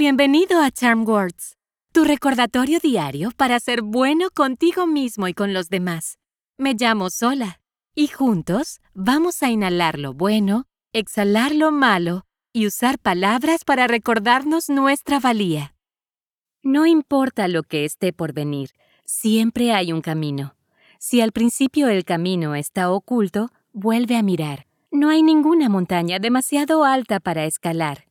Bienvenido a Charm Words, tu recordatorio diario para ser bueno contigo mismo y con los demás. Me llamo Sola y juntos vamos a inhalar lo bueno, exhalar lo malo y usar palabras para recordarnos nuestra valía. No importa lo que esté por venir, siempre hay un camino. Si al principio el camino está oculto, vuelve a mirar. No hay ninguna montaña demasiado alta para escalar.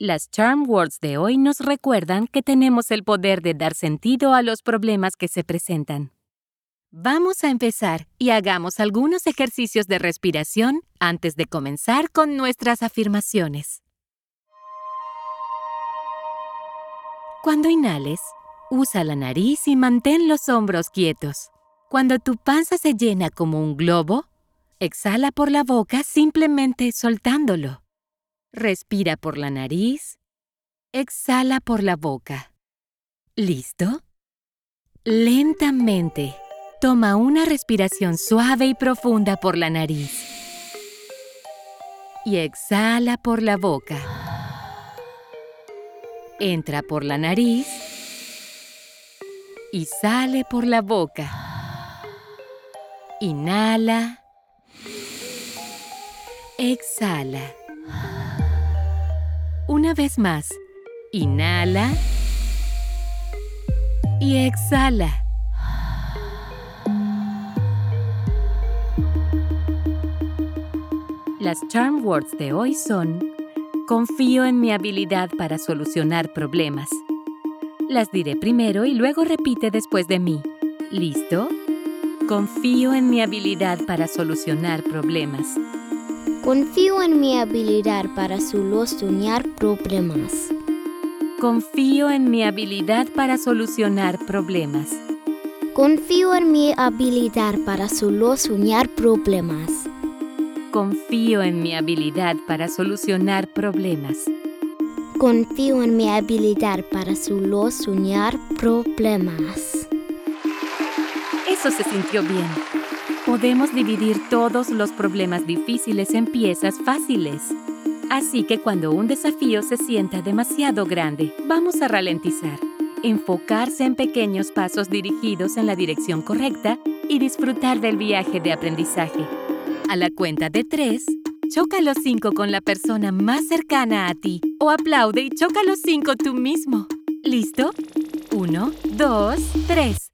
Las Charm Words de hoy nos recuerdan que tenemos el poder de dar sentido a los problemas que se presentan. Vamos a empezar y hagamos algunos ejercicios de respiración antes de comenzar con nuestras afirmaciones. Cuando inhales, usa la nariz y mantén los hombros quietos. Cuando tu panza se llena como un globo, exhala por la boca simplemente soltándolo. Respira por la nariz. Exhala por la boca. ¿Listo? Lentamente, toma una respiración suave y profunda por la nariz. Y exhala por la boca. Entra por la nariz y sale por la boca. Inhala. Exhala. Una vez más, inhala y exhala. Las charm words de hoy son Confío en mi habilidad para solucionar problemas. Las diré primero y luego repite después de mí. ¿Listo? Confío en mi habilidad para solucionar problemas. Confío en mi habilidad para solucionar problemas. Confío en mi habilidad para solucionar problemas. Confío en mi habilidad para solucionar problemas. Confío en mi habilidad para solucionar problemas. Confío en mi habilidad para solucionar problemas. Eso se sintió bien. Podemos dividir todos los problemas difíciles en piezas fáciles. Así que cuando un desafío se sienta demasiado grande, vamos a ralentizar, enfocarse en pequeños pasos dirigidos en la dirección correcta y disfrutar del viaje de aprendizaje. A la cuenta de tres, choca los cinco con la persona más cercana a ti o aplaude y choca los cinco tú mismo. ¿Listo? Uno, dos, tres.